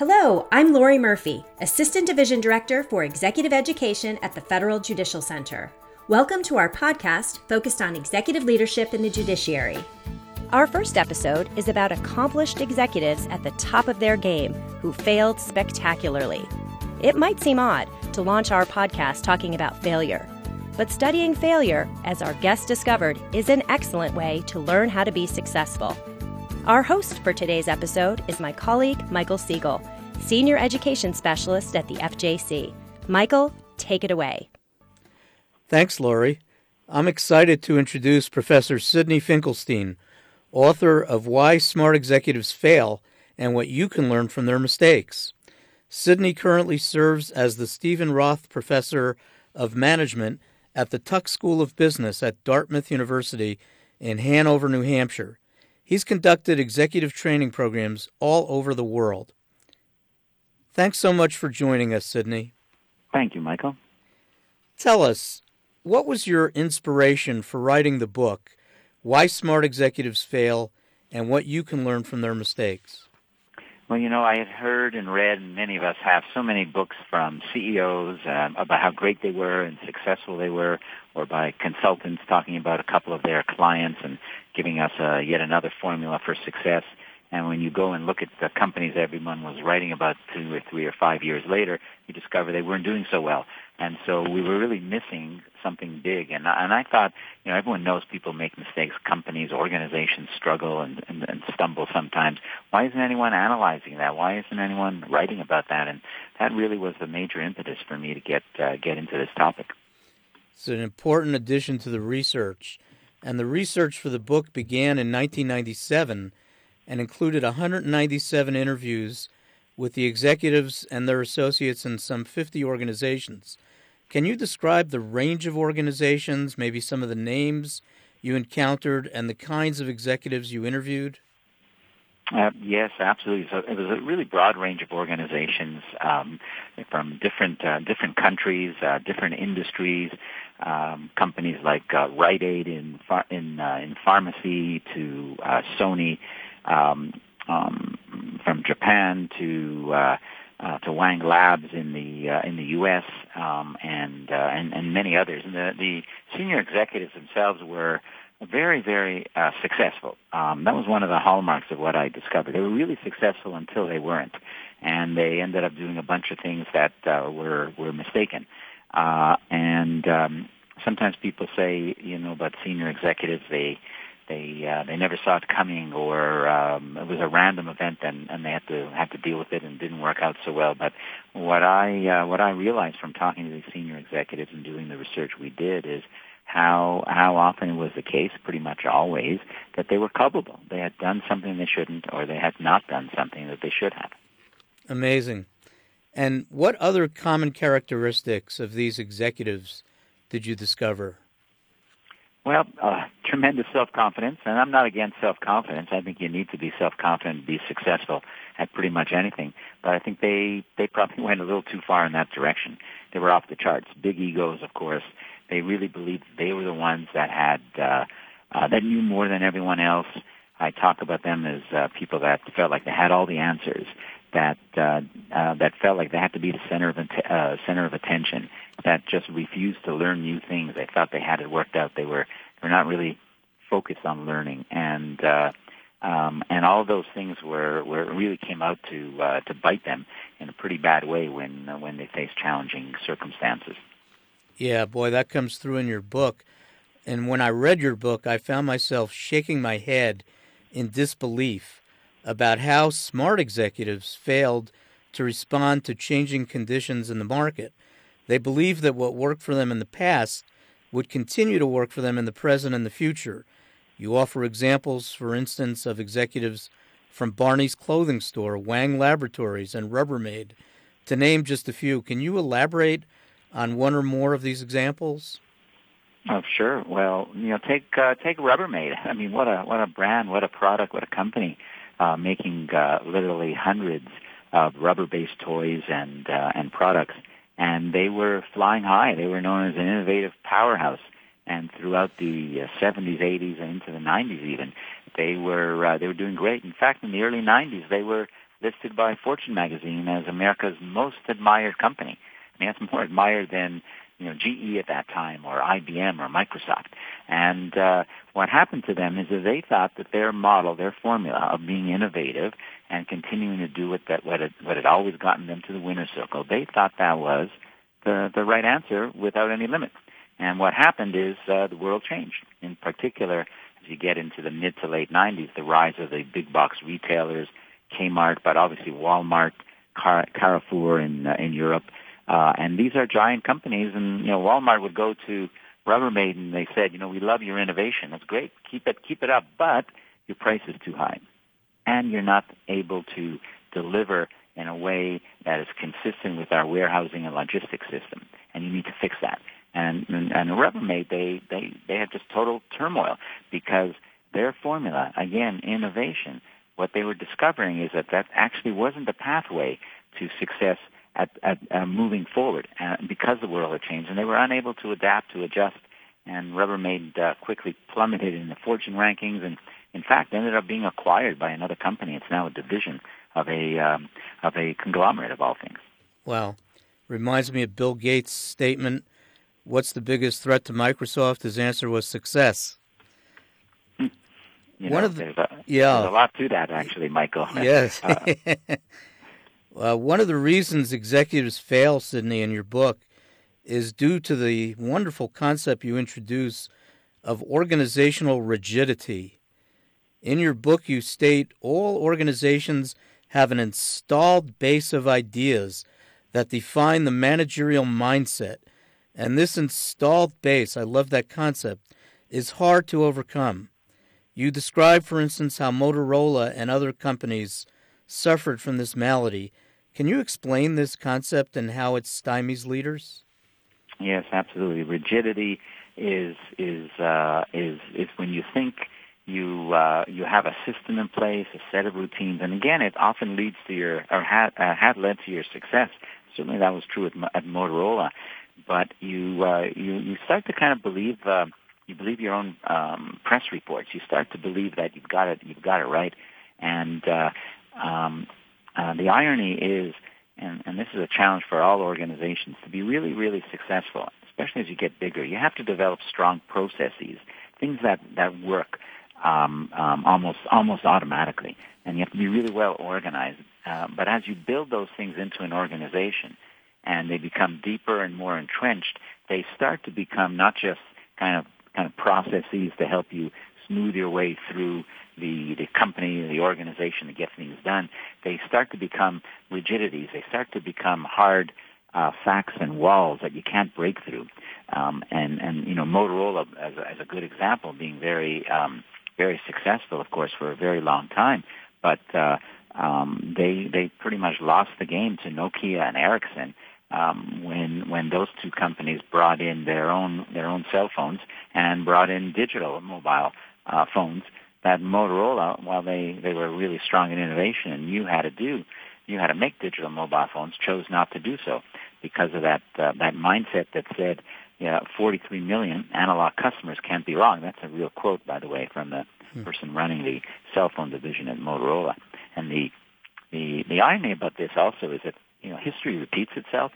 Hello, I'm Lori Murphy, Assistant Division Director for Executive Education at the Federal Judicial Center. Welcome to our podcast focused on executive leadership in the judiciary. Our first episode is about accomplished executives at the top of their game who failed spectacularly. It might seem odd to launch our podcast talking about failure, but studying failure, as our guest discovered, is an excellent way to learn how to be successful. Our host for today's episode is my colleague, Michael Siegel, Senior Education Specialist at the FJC. Michael, take it away. Thanks, Lori. I'm excited to introduce Professor Sydney Finkelstein, author of Why Smart Executives Fail and What You Can Learn from Their Mistakes. Sydney currently serves as the Steven Roth Professor of Management at the Tuck School of Business at Dartmouth University in Hanover, New Hampshire. He's conducted executive training programs all over the world. Thanks so much for joining us, Sydney. Thank you, Michael. Tell us, what was your inspiration for writing the book, Why Smart Executives Fail and What You Can Learn from Their Mistakes? Well, you know, I had heard and read, and many of us have, so many books from CEOs um, about how great they were and successful they were, or by consultants talking about a couple of their clients and giving us uh, yet another formula for success. And when you go and look at the companies everyone was writing about two or three or five years later, you discover they weren't doing so well. And so we were really missing something big. And, and I thought, you know, everyone knows people make mistakes, companies, organizations struggle and, and, and stumble sometimes. Why isn't anyone analyzing that? Why isn't anyone writing about that? And that really was the major impetus for me to get uh, get into this topic. It's an important addition to the research. And the research for the book began in 1997 and included 197 interviews with the executives and their associates in some 50 organizations. Can you describe the range of organizations, maybe some of the names you encountered, and the kinds of executives you interviewed? Uh, yes, absolutely. So it was a really broad range of organizations um, from different uh, different countries, uh, different industries, um, companies like uh, Rite Aid in far- in uh, in pharmacy to uh, Sony, um, um, from Japan to uh, uh, to Wang Labs in the uh, in the U.S. Um, and, uh, and and many others. And the, the senior executives themselves were very very uh, successful. Um, that was one of the hallmarks of what I discovered. They were really successful until they weren't, and they ended up doing a bunch of things that uh, were were mistaken. Uh, and um, sometimes people say, you know, about senior executives, they they uh, they never saw it coming, or um, it was a random event, and, and they had to had to deal with it, and it didn't work out so well. But what I uh, what I realized from talking to these senior executives and doing the research we did is how how often was the case, pretty much always, that they were culpable. They had done something they shouldn't, or they had not done something that they should have. Amazing. And what other common characteristics of these executives did you discover? Well, uh, tremendous self-confidence, and I'm not against self-confidence. I think you need to be self-confident to be successful at pretty much anything. But I think they they probably went a little too far in that direction. They were off the charts. Big egos, of course. They really believed they were the ones that had uh, uh, that knew more than everyone else. I talk about them as uh, people that felt like they had all the answers, that uh, uh, that felt like they had to be the center of uh, center of attention, that just refused to learn new things. They thought they had it worked out. They were they were not really focused on learning, and uh, um, and all those things were, were really came out to uh, to bite them in a pretty bad way when uh, when they faced challenging circumstances. Yeah, boy, that comes through in your book. And when I read your book, I found myself shaking my head in disbelief about how smart executives failed to respond to changing conditions in the market. They believed that what worked for them in the past would continue to work for them in the present and the future. You offer examples, for instance, of executives from Barney's clothing store, Wang Laboratories, and Rubbermaid, to name just a few. Can you elaborate on one or more of these examples? Oh, sure. Well, you know, take uh, take Rubbermaid. I mean, what a what a brand, what a product, what a company, uh, making uh, literally hundreds of rubber-based toys and uh, and products, and they were flying high. They were known as an innovative powerhouse, and throughout the uh, 70s, 80s, and into the 90s, even they were uh, they were doing great. In fact, in the early 90s, they were listed by Fortune magazine as America's most admired company. I mean, that's more admired than you know GE at that time or IBM or Microsoft. And uh, what happened to them is that they thought that their model, their formula of being innovative and continuing to do what that what had, what had always gotten them to the winner's circle, they thought that was the the right answer without any limit. And what happened is uh, the world changed. In particular, as you get into the mid to late 90s, the rise of the big box retailers, Kmart, but obviously Walmart, Car- Carrefour in uh, in Europe, uh, and these are giant companies. And you know, Walmart would go to Rubbermaid and they said, you know, we love your innovation. That's great. Keep it keep it up, but your price is too high, and you're not able to deliver in a way that is consistent with our warehousing and logistics system, and you need to fix that. And and, and Rubbermaid, they they they had just total turmoil because their formula, again, innovation. What they were discovering is that that actually wasn't the pathway to success at, at uh, moving forward uh, because the world had changed, and they were unable to adapt to adjust. And Rubbermaid uh, quickly plummeted in the fortune rankings, and in fact ended up being acquired by another company. It's now a division of a um, of a conglomerate of all things. Wow, reminds me of Bill Gates' statement what's the biggest threat to Microsoft? His answer was success. You One know, of the, there's a, yeah, there's a lot to that, actually, Michael. Yes. uh, uh, one of the reasons executives fail, Sydney, in your book, is due to the wonderful concept you introduce of organizational rigidity. In your book, you state all organizations have an installed base of ideas that define the managerial mindset and this installed base, I love that concept, is hard to overcome. You describe, for instance, how Motorola and other companies suffered from this malady. Can you explain this concept and how it stymies leaders? Yes, absolutely. Rigidity is is uh, is is when you think you uh, you have a system in place, a set of routines, and again, it often leads to your or had uh, had led to your success. Certainly, that was true at, at Motorola but you uh, you you start to kind of believe uh, you believe your own um, press reports. You start to believe that you've got it you've got it right, and uh, um, uh, the irony is, and, and this is a challenge for all organizations to be really really successful, especially as you get bigger. You have to develop strong processes, things that that work um, um, almost almost automatically, and you have to be really well organized. Uh, but as you build those things into an organization and they become deeper and more entrenched, they start to become not just kind of kind of processes to help you smooth your way through the the company, the organization to get things done. They start to become rigidities. They start to become hard uh, facts and walls that you can't break through. Um, and and you know Motorola as a, as a good example, being very um, very successful, of course, for a very long time, but uh, um, they they pretty much lost the game to Nokia and Ericsson um, when when those two companies brought in their own their own cell phones and brought in digital mobile uh, phones that Motorola, while they they were really strong in innovation and knew how to do, knew how to make digital mobile phones, chose not to do so because of that uh, that mindset that said, yeah, 43 million analog customers can't be wrong. That's a real quote, by the way, from the hmm. person running the cell phone division at Motorola. And the the the irony about this also is that you know, history repeats itself.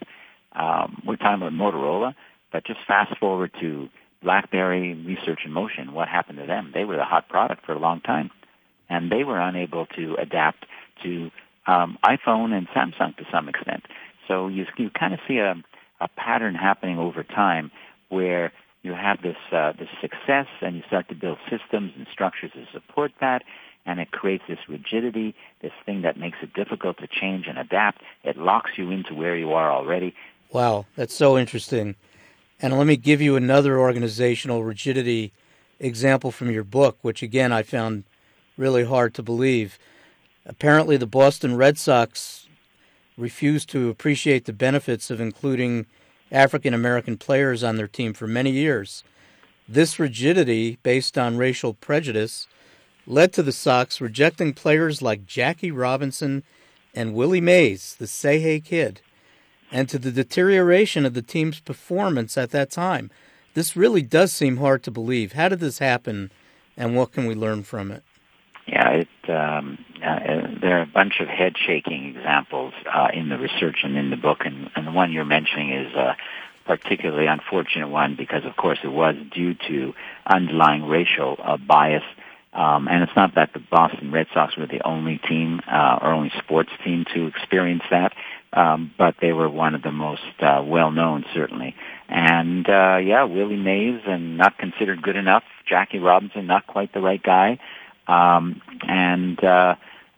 Um, we're talking about Motorola, but just fast forward to BlackBerry Research in Motion. What happened to them? They were the hot product for a long time, and they were unable to adapt to um, iPhone and Samsung to some extent. So you you kind of see a a pattern happening over time where you have this uh, this success and you start to build systems and structures to support that and it creates this rigidity, this thing that makes it difficult to change and adapt. It locks you into where you are already. Wow, that's so interesting. And let me give you another organizational rigidity example from your book, which again I found really hard to believe. Apparently, the Boston Red Sox refused to appreciate the benefits of including African American players on their team for many years. This rigidity, based on racial prejudice, led to the Sox rejecting players like Jackie Robinson and Willie Mays, the Say Hey Kid, and to the deterioration of the team's performance at that time. This really does seem hard to believe. How did this happen, and what can we learn from it? Yeah, it um, uh, there are a bunch of head shaking examples uh, in the research and in the book, and, and the one you're mentioning is a particularly unfortunate one because, of course, it was due to underlying racial uh, bias. Um, and it's not that the Boston Red Sox were the only team uh, or only sports team to experience that, um, but they were one of the most uh, well known, certainly. And uh, yeah, Willie Mays and not considered good enough. Jackie Robinson, not quite the right guy. Um, and uh,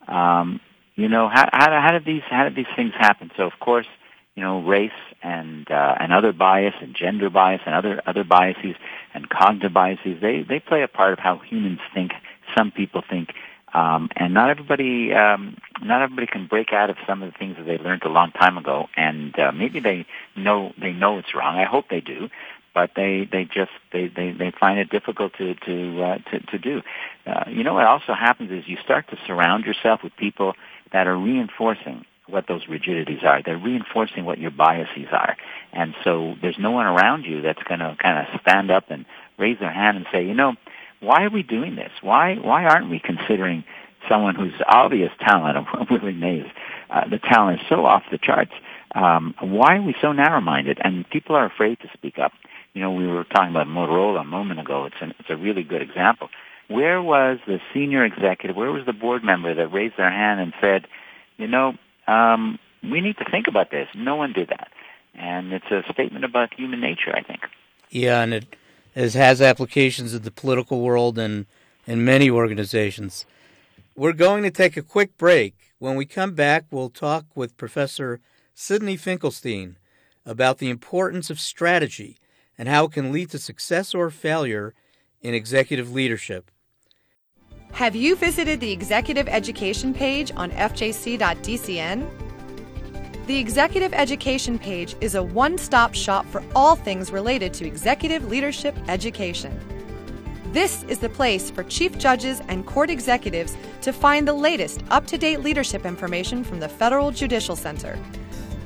um, you know, how, how, how did these how did these things happen? So of course, you know, race and uh, and other bias and gender bias and other other biases and cognitive biases they they play a part of how humans think. Some people think. Um, and not everybody, um, not everybody can break out of some of the things that they learned a long time ago, and uh, maybe they know they know it's wrong. I hope they do, but they they just they they, they find it difficult to to uh, to, to do. Uh, you know what also happens is you start to surround yourself with people that are reinforcing what those rigidities are. They're reinforcing what your biases are, and so there's no one around you that's going to kind of stand up and raise their hand and say, you know, why are we doing this? Why why aren't we considering someone whose obvious talent, of Willie Mays, uh, the talent is so off the charts. Um, why are we so narrow-minded? And people are afraid to speak up. You know, we were talking about Motorola a moment ago. It's, an, it's a really good example. Where was the senior executive, where was the board member that raised their hand and said, you know, um, we need to think about this? No one did that. And it's a statement about human nature, I think. Yeah, and it has applications in the political world and in many organizations. We're going to take a quick break. When we come back, we'll talk with Professor Sydney Finkelstein about the importance of strategy and how it can lead to success or failure in executive leadership. Have you visited the executive education page on fjc.dcn? The executive education page is a one stop shop for all things related to executive leadership education. This is the place for chief judges and court executives to find the latest up to date leadership information from the Federal Judicial Center.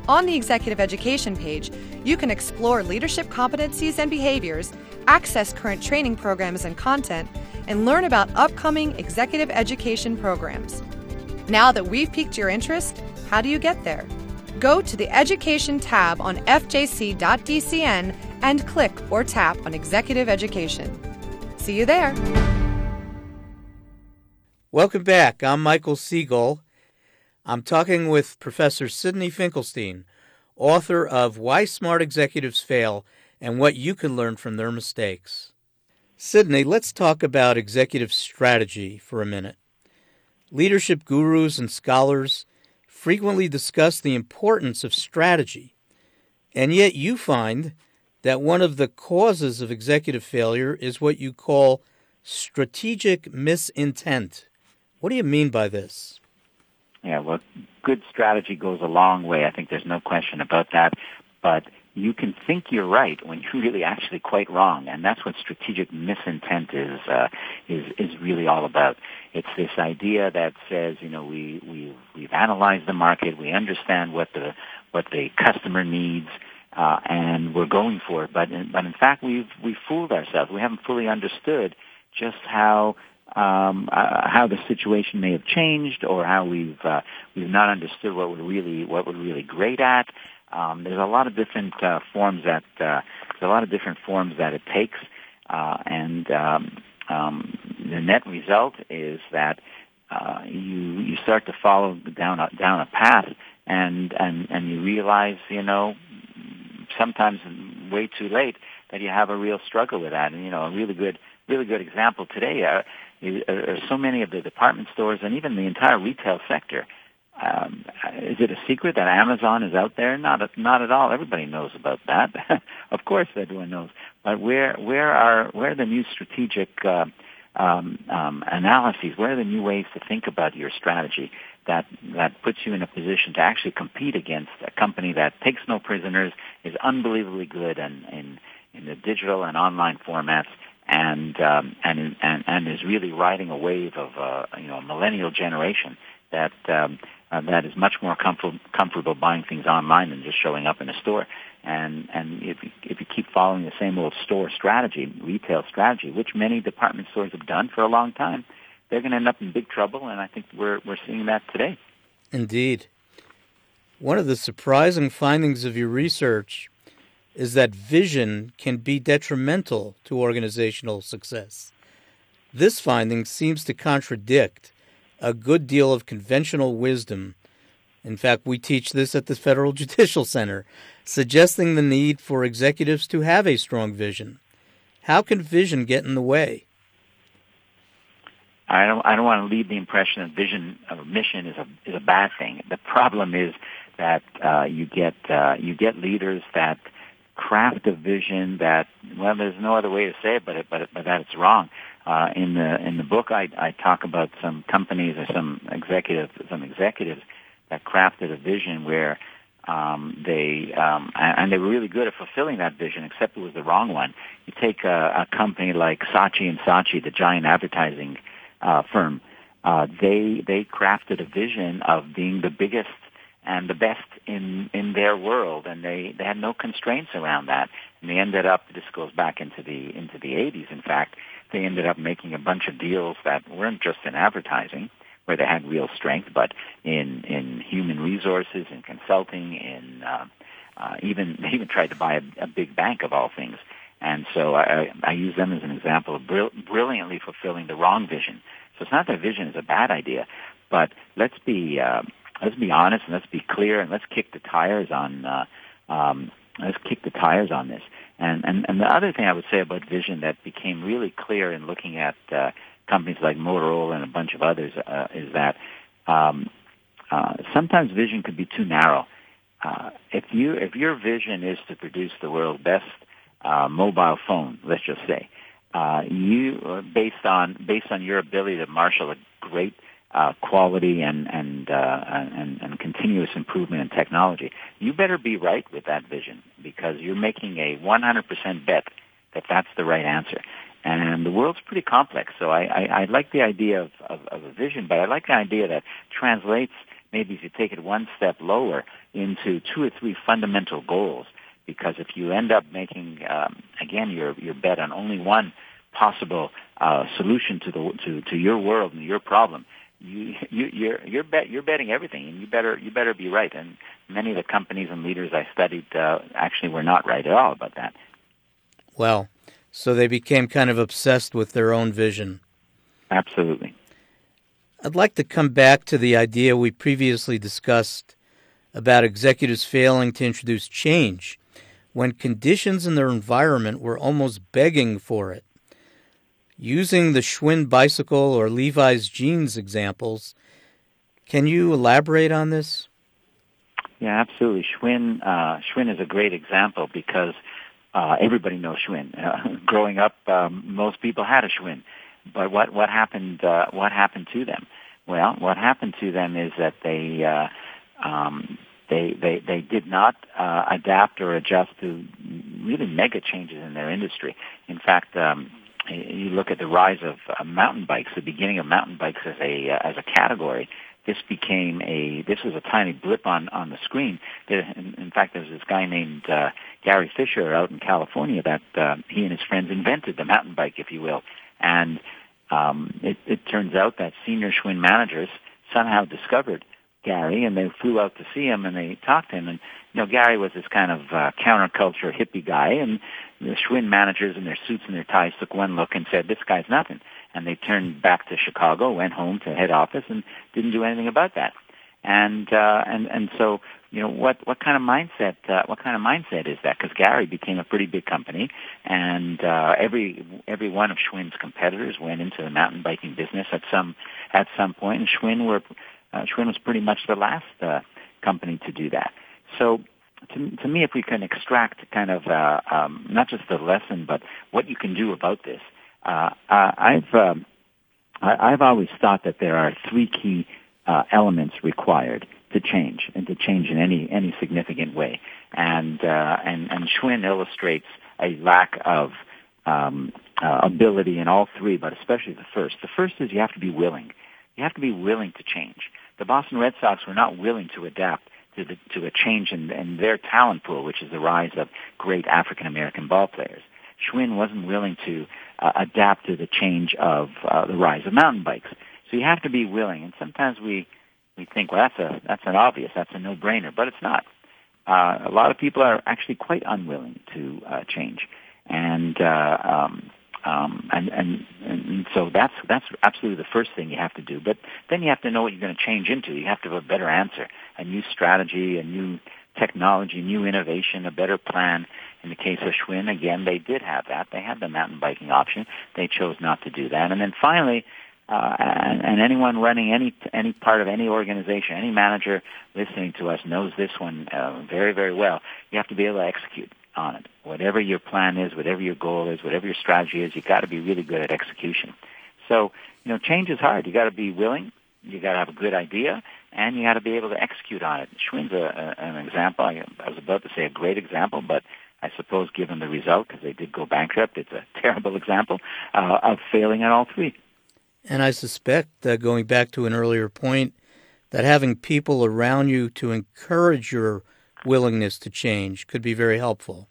On the Executive Education page, you can explore leadership competencies and behaviors, access current training programs and content, and learn about upcoming executive education programs. Now that we've piqued your interest, how do you get there? Go to the Education tab on fjc.dcn and click or tap on Executive Education. See you there. Welcome back. I'm Michael Siegel. I'm talking with Professor Sydney Finkelstein, author of Why Smart Executives Fail and What You Can Learn from Their Mistakes. Sydney, let's talk about executive strategy for a minute. Leadership gurus and scholars frequently discuss the importance of strategy, and yet you find that one of the causes of executive failure is what you call strategic misintent. What do you mean by this? Yeah, well, good strategy goes a long way. I think there's no question about that. But you can think you're right when you're really actually quite wrong, and that's what strategic misintent is uh, is is really all about. It's this idea that says, you know, we we we've analyzed the market, we understand what the what the customer needs, uh, and we're going for it. But in, but in fact, we've we fooled ourselves. We haven't fully understood just how um, uh, how the situation may have changed, or how we've uh, we've not understood what we're really what we're really great at. Um, there's a lot of different uh, forms that uh, there's a lot of different forms that it takes, uh, and um, um, the net result is that uh, you you start to follow down a, down a path, and and and you realize you know sometimes way too late that you have a real struggle with that. And you know, a really good really good example today uh, are so many of the department stores and even the entire retail sector. Um, is it a secret that Amazon is out there? Not, not at all. Everybody knows about that. of course, everyone knows. But where, where are, where are the new strategic uh, um, um, analyses? Where are the new ways to think about your strategy that that puts you in a position to actually compete against a company that takes no prisoners, is unbelievably good in in, in the digital and online formats, and um, and and and is really riding a wave of uh, you know a millennial generation that um, uh, that is much more comfortable comfortable buying things online than just showing up in a store. And and if you, if you keep following the same old store strategy, retail strategy, which many department stores have done for a long time, they're going to end up in big trouble. And I think we're we're seeing that today. Indeed. One of the surprising findings of your research is that vision can be detrimental to organizational success. This finding seems to contradict a good deal of conventional wisdom. In fact, we teach this at the Federal Judicial Center, suggesting the need for executives to have a strong vision. How can vision get in the way? I don't. I don't want to leave the impression that vision or mission is a is a bad thing. The problem is that uh, you get uh, you get leaders that craft a vision that well, there's no other way to say it, but it, but it, but that it's wrong. Uh, in the in the book, I, I talk about some companies or some executives some executives that crafted a vision where um, they um, and they were really good at fulfilling that vision, except it was the wrong one. You take a, a company like Saatchi and Saatchi, the giant advertising uh, firm. Uh, they they crafted a vision of being the biggest and the best in in their world, and they they had no constraints around that. And they ended up. This goes back into the into the 80s. In fact, they ended up making a bunch of deals that weren't just in advertising, where they had real strength, but in in human resources, in consulting, in uh, uh, even they even tried to buy a, a big bank of all things. And so I, I use them as an example of brill- brilliantly fulfilling the wrong vision. So it's not that vision is a bad idea, but let's be uh, let's be honest and let's be clear and let's kick the tires on uh, um, let's kick the tires on this. And, and and the other thing I would say about vision that became really clear in looking at uh, companies like Motorola and a bunch of others uh, is that um, uh, sometimes vision could be too narrow. Uh, if you if your vision is to produce the world's best uh, mobile phone, let's just say, uh, you uh, based on based on your ability to marshal a great uh, quality and and, uh, and and continuous improvement in technology, you better be right with that vision because you're making a 100% bet that that's the right answer. And the world's pretty complex, so I, I, I like the idea of, of, of a vision, but I like the idea that translates maybe if you take it one step lower into two or three fundamental goals because if you end up making um, again your your bet on only one possible uh, solution to the to, to your world and your problem, you, you you're you're bet you're betting everything, and you better you better be right. And many of the companies and leaders I studied uh, actually were not right at all about that. Well, so they became kind of obsessed with their own vision. Absolutely. I'd like to come back to the idea we previously discussed about executives failing to introduce change when conditions in their environment were almost begging for it. Using the Schwinn bicycle or Levi's jeans examples, can you elaborate on this? Yeah, absolutely. Schwinn, uh, Schwinn is a great example because uh, everybody knows Schwinn. Uh, growing up, um, most people had a Schwinn, but what what happened? Uh, what happened to them? Well, what happened to them is that they uh, um, they, they, they did not uh, adapt or adjust to really mega changes in their industry. In fact, um, you look at the rise of uh, mountain bikes, the beginning of mountain bikes as a uh, as a category. This became a this was a tiny blip on on the screen. There, in, in fact, there's this guy named uh, Gary Fisher out in California that uh, he and his friends invented the mountain bike, if you will. And um, it, it turns out that senior Schwinn managers somehow discovered Gary, and they flew out to see him, and they talked to him. And you know, Gary was this kind of uh, counterculture hippie guy, and the Schwinn managers in their suits and their ties took one look and said, "This guy's nothing." And they turned back to Chicago, went home to head office, and didn't do anything about that. And uh, and and so you know what what kind of mindset uh, what kind of mindset is that? Because Gary became a pretty big company, and uh, every every one of Schwinn's competitors went into the mountain biking business at some at some point, and Schwinn were uh, Schwinn was pretty much the last uh, company to do that. So to, to me, if we can extract kind of uh, um, not just the lesson, but what you can do about this, uh, I've um, I, I've always thought that there are three key uh, elements required to change and to change in any any significant way, and uh, and and Schwinn illustrates a lack of um, uh, ability in all three, but especially the first. The first is you have to be willing. You have to be willing to change the Boston Red Sox were not willing to adapt to, the, to a change in, in their talent pool, which is the rise of great African American ball players. Schwinn wasn't willing to uh, adapt to the change of uh, the rise of mountain bikes. So you have to be willing. And sometimes we we think, well, that's a that's an obvious, that's a no-brainer, but it's not. Uh, a lot of people are actually quite unwilling to uh, change, and uh, um, um, and, and and so that's that's absolutely the first thing you have to do. But then you have to know what you're going to change into. You have to have a better answer, a new strategy, a new technology, new innovation, a better plan. In the case of Schwinn, again, they did have that. They had the mountain biking option. They chose not to do that. And then finally, uh, and, and anyone running any any part of any organization, any manager listening to us knows this one uh, very very well. You have to be able to execute on it. Whatever your plan is, whatever your goal is, whatever your strategy is, you got to be really good at execution. So you know, change is hard. You got to be willing. You got to have a good idea, and you got to be able to execute on it. Schwinn's a, a, an example. I, I was about to say a great example, but I suppose given the result, because they did go bankrupt, it's a terrible example uh, of failing at all three. And I suspect, uh, going back to an earlier point, that having people around you to encourage your willingness to change could be very helpful.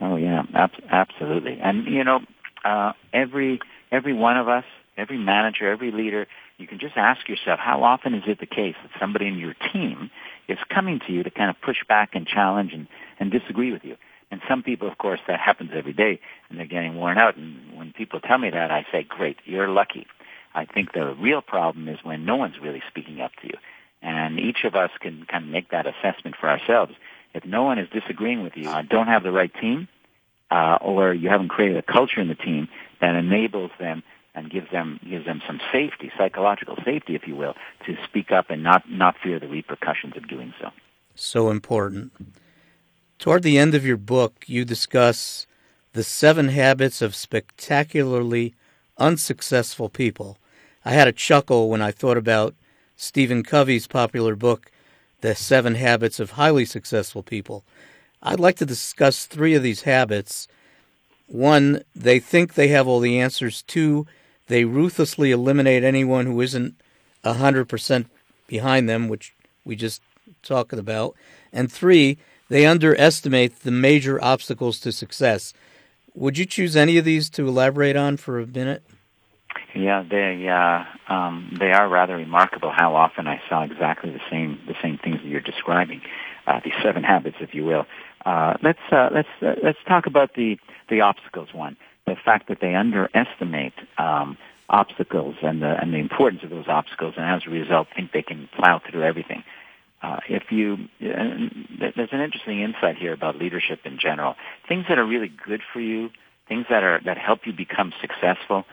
Oh yeah, ab- absolutely. And you know, uh, every every one of us, every manager, every leader, you can just ask yourself, how often is it the case that somebody in your team is coming to you to kind of push back and challenge and, and disagree with you? And some people, of course, that happens every day, and they're getting worn out. And when people tell me that, I say, great, you're lucky. I think the real problem is when no one's really speaking up to you. And each of us can kind of make that assessment for ourselves. If no one is disagreeing with you, uh, don't have the right team, uh, or you haven't created a culture in the team that enables them and gives them gives them some safety, psychological safety, if you will, to speak up and not not fear the repercussions of doing so. So important. Toward the end of your book, you discuss the seven habits of spectacularly unsuccessful people. I had a chuckle when I thought about Stephen Covey's popular book, The Seven Habits of Highly Successful People. I'd like to discuss three of these habits. One, they think they have all the answers. Two, they ruthlessly eliminate anyone who isn't 100% behind them, which we just talked about. And three, they underestimate the major obstacles to success. Would you choose any of these to elaborate on for a minute? Yeah, they uh, um, they are rather remarkable. How often I saw exactly the same the same things that you're describing, uh, these seven habits, if you will. Uh, let's uh, let's uh, let's talk about the the obstacles one. The fact that they underestimate um, obstacles and the and the importance of those obstacles, and as a result, think they can plow through everything. Uh, if you, uh, there's an interesting insight here about leadership in general. Things that are really good for you, things that are that help you become successful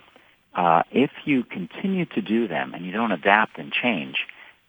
uh, if you continue to do them and you don't adapt and change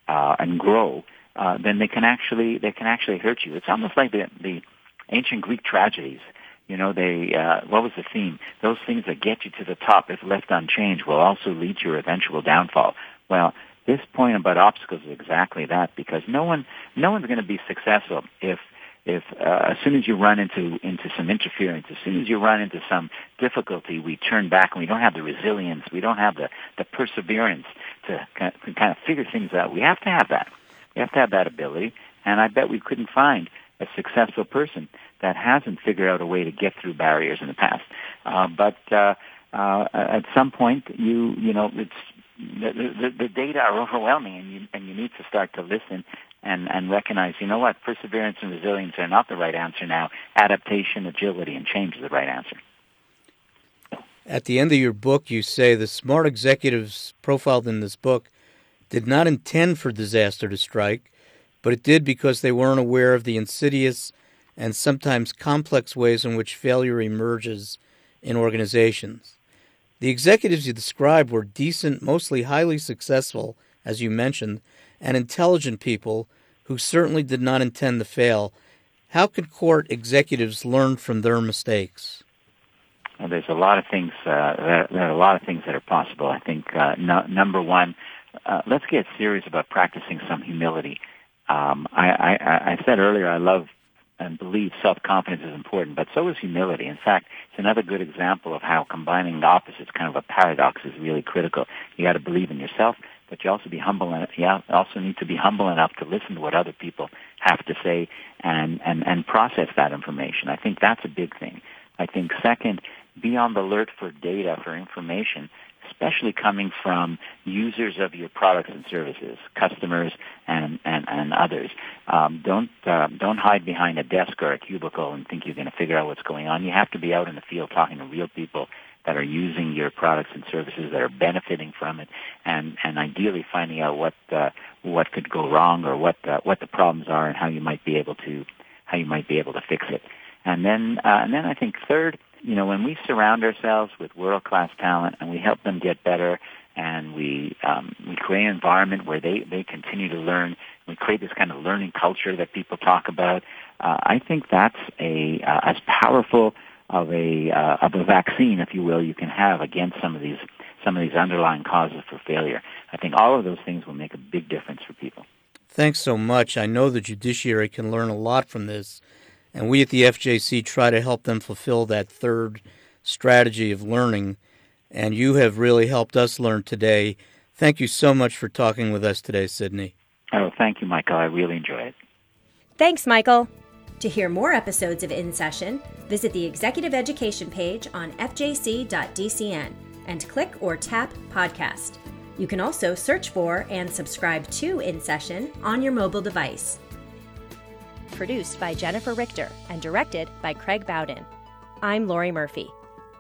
uh, and grow, uh, then they can actually they can actually hurt you. It's almost like the the ancient Greek tragedies. You know, they uh, what was the theme? Those things that get you to the top, if left unchanged, will also lead to your eventual downfall. Well, this point about obstacles is exactly that because no one no one's going to be successful if if uh, as soon as you run into into some interference, as soon as you run into some difficulty, we turn back and we don't have the resilience, we don't have the the perseverance to kind of, to kind of figure things out. We have to have that. We have to have that ability, and I bet we couldn't find a successful person that hasn't figured out a way to get through barriers in the past. Uh, but uh, uh, at some point, you you know it's the, the, the data are overwhelming, and you and you need to start to listen and, and recognize, you know what, perseverance and resilience are not the right answer now. Adaptation, agility, and change is the right answer. At the end of your book, you say the smart executives profiled in this book did not intend for disaster to strike, but it did because they weren't aware of the insidious and sometimes complex ways in which failure emerges in organizations. The executives you describe were decent, mostly highly successful, as you mentioned, and intelligent people who certainly did not intend to fail. How could court executives learn from their mistakes? Well, there's a lot of things. Uh, there, are a lot of things that are possible. I think uh, no, number one, uh, let's get serious about practicing some humility. Um, I, I, I said earlier, I love and believe self-confidence is important, but so is humility. In fact, it's another good example of how combining the opposites, kind of a paradox, is really critical. You got to believe in yourself, but you also be humble. And also need to be humble enough to listen to what other people have to say and and and process that information. I think that's a big thing. I think second, be on the alert for data, for information, especially coming from users of your products and services, customers and and, and others. Um, don't uh, don't hide behind a desk or a cubicle and think you're going to figure out what's going on. You have to be out in the field talking to real people that are using your products and services that are benefiting from it, and and ideally finding out what uh, what could go wrong or what uh, what the problems are and how you might be able to how you might be able to fix it. And then uh, and then I think third, you know, when we surround ourselves with world class talent and we help them get better and we um, we create an environment where they they continue to learn. We create this kind of learning culture that people talk about. Uh, I think that's a uh, as powerful of a uh, of a vaccine, if you will, you can have against some of these some of these underlying causes for failure. I think all of those things will make a big difference for people. Thanks so much. I know the judiciary can learn a lot from this, and we at the FJC try to help them fulfill that third strategy of learning. And you have really helped us learn today. Thank you so much for talking with us today, Sydney. Oh, thank you, Michael. I really enjoy it. Thanks, Michael. To hear more episodes of In Session, visit the Executive Education page on fjc.dcn and click or tap Podcast. You can also search for and subscribe to In Session on your mobile device. Produced by Jennifer Richter and directed by Craig Bowden. I'm Lori Murphy.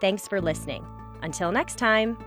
Thanks for listening. Until next time.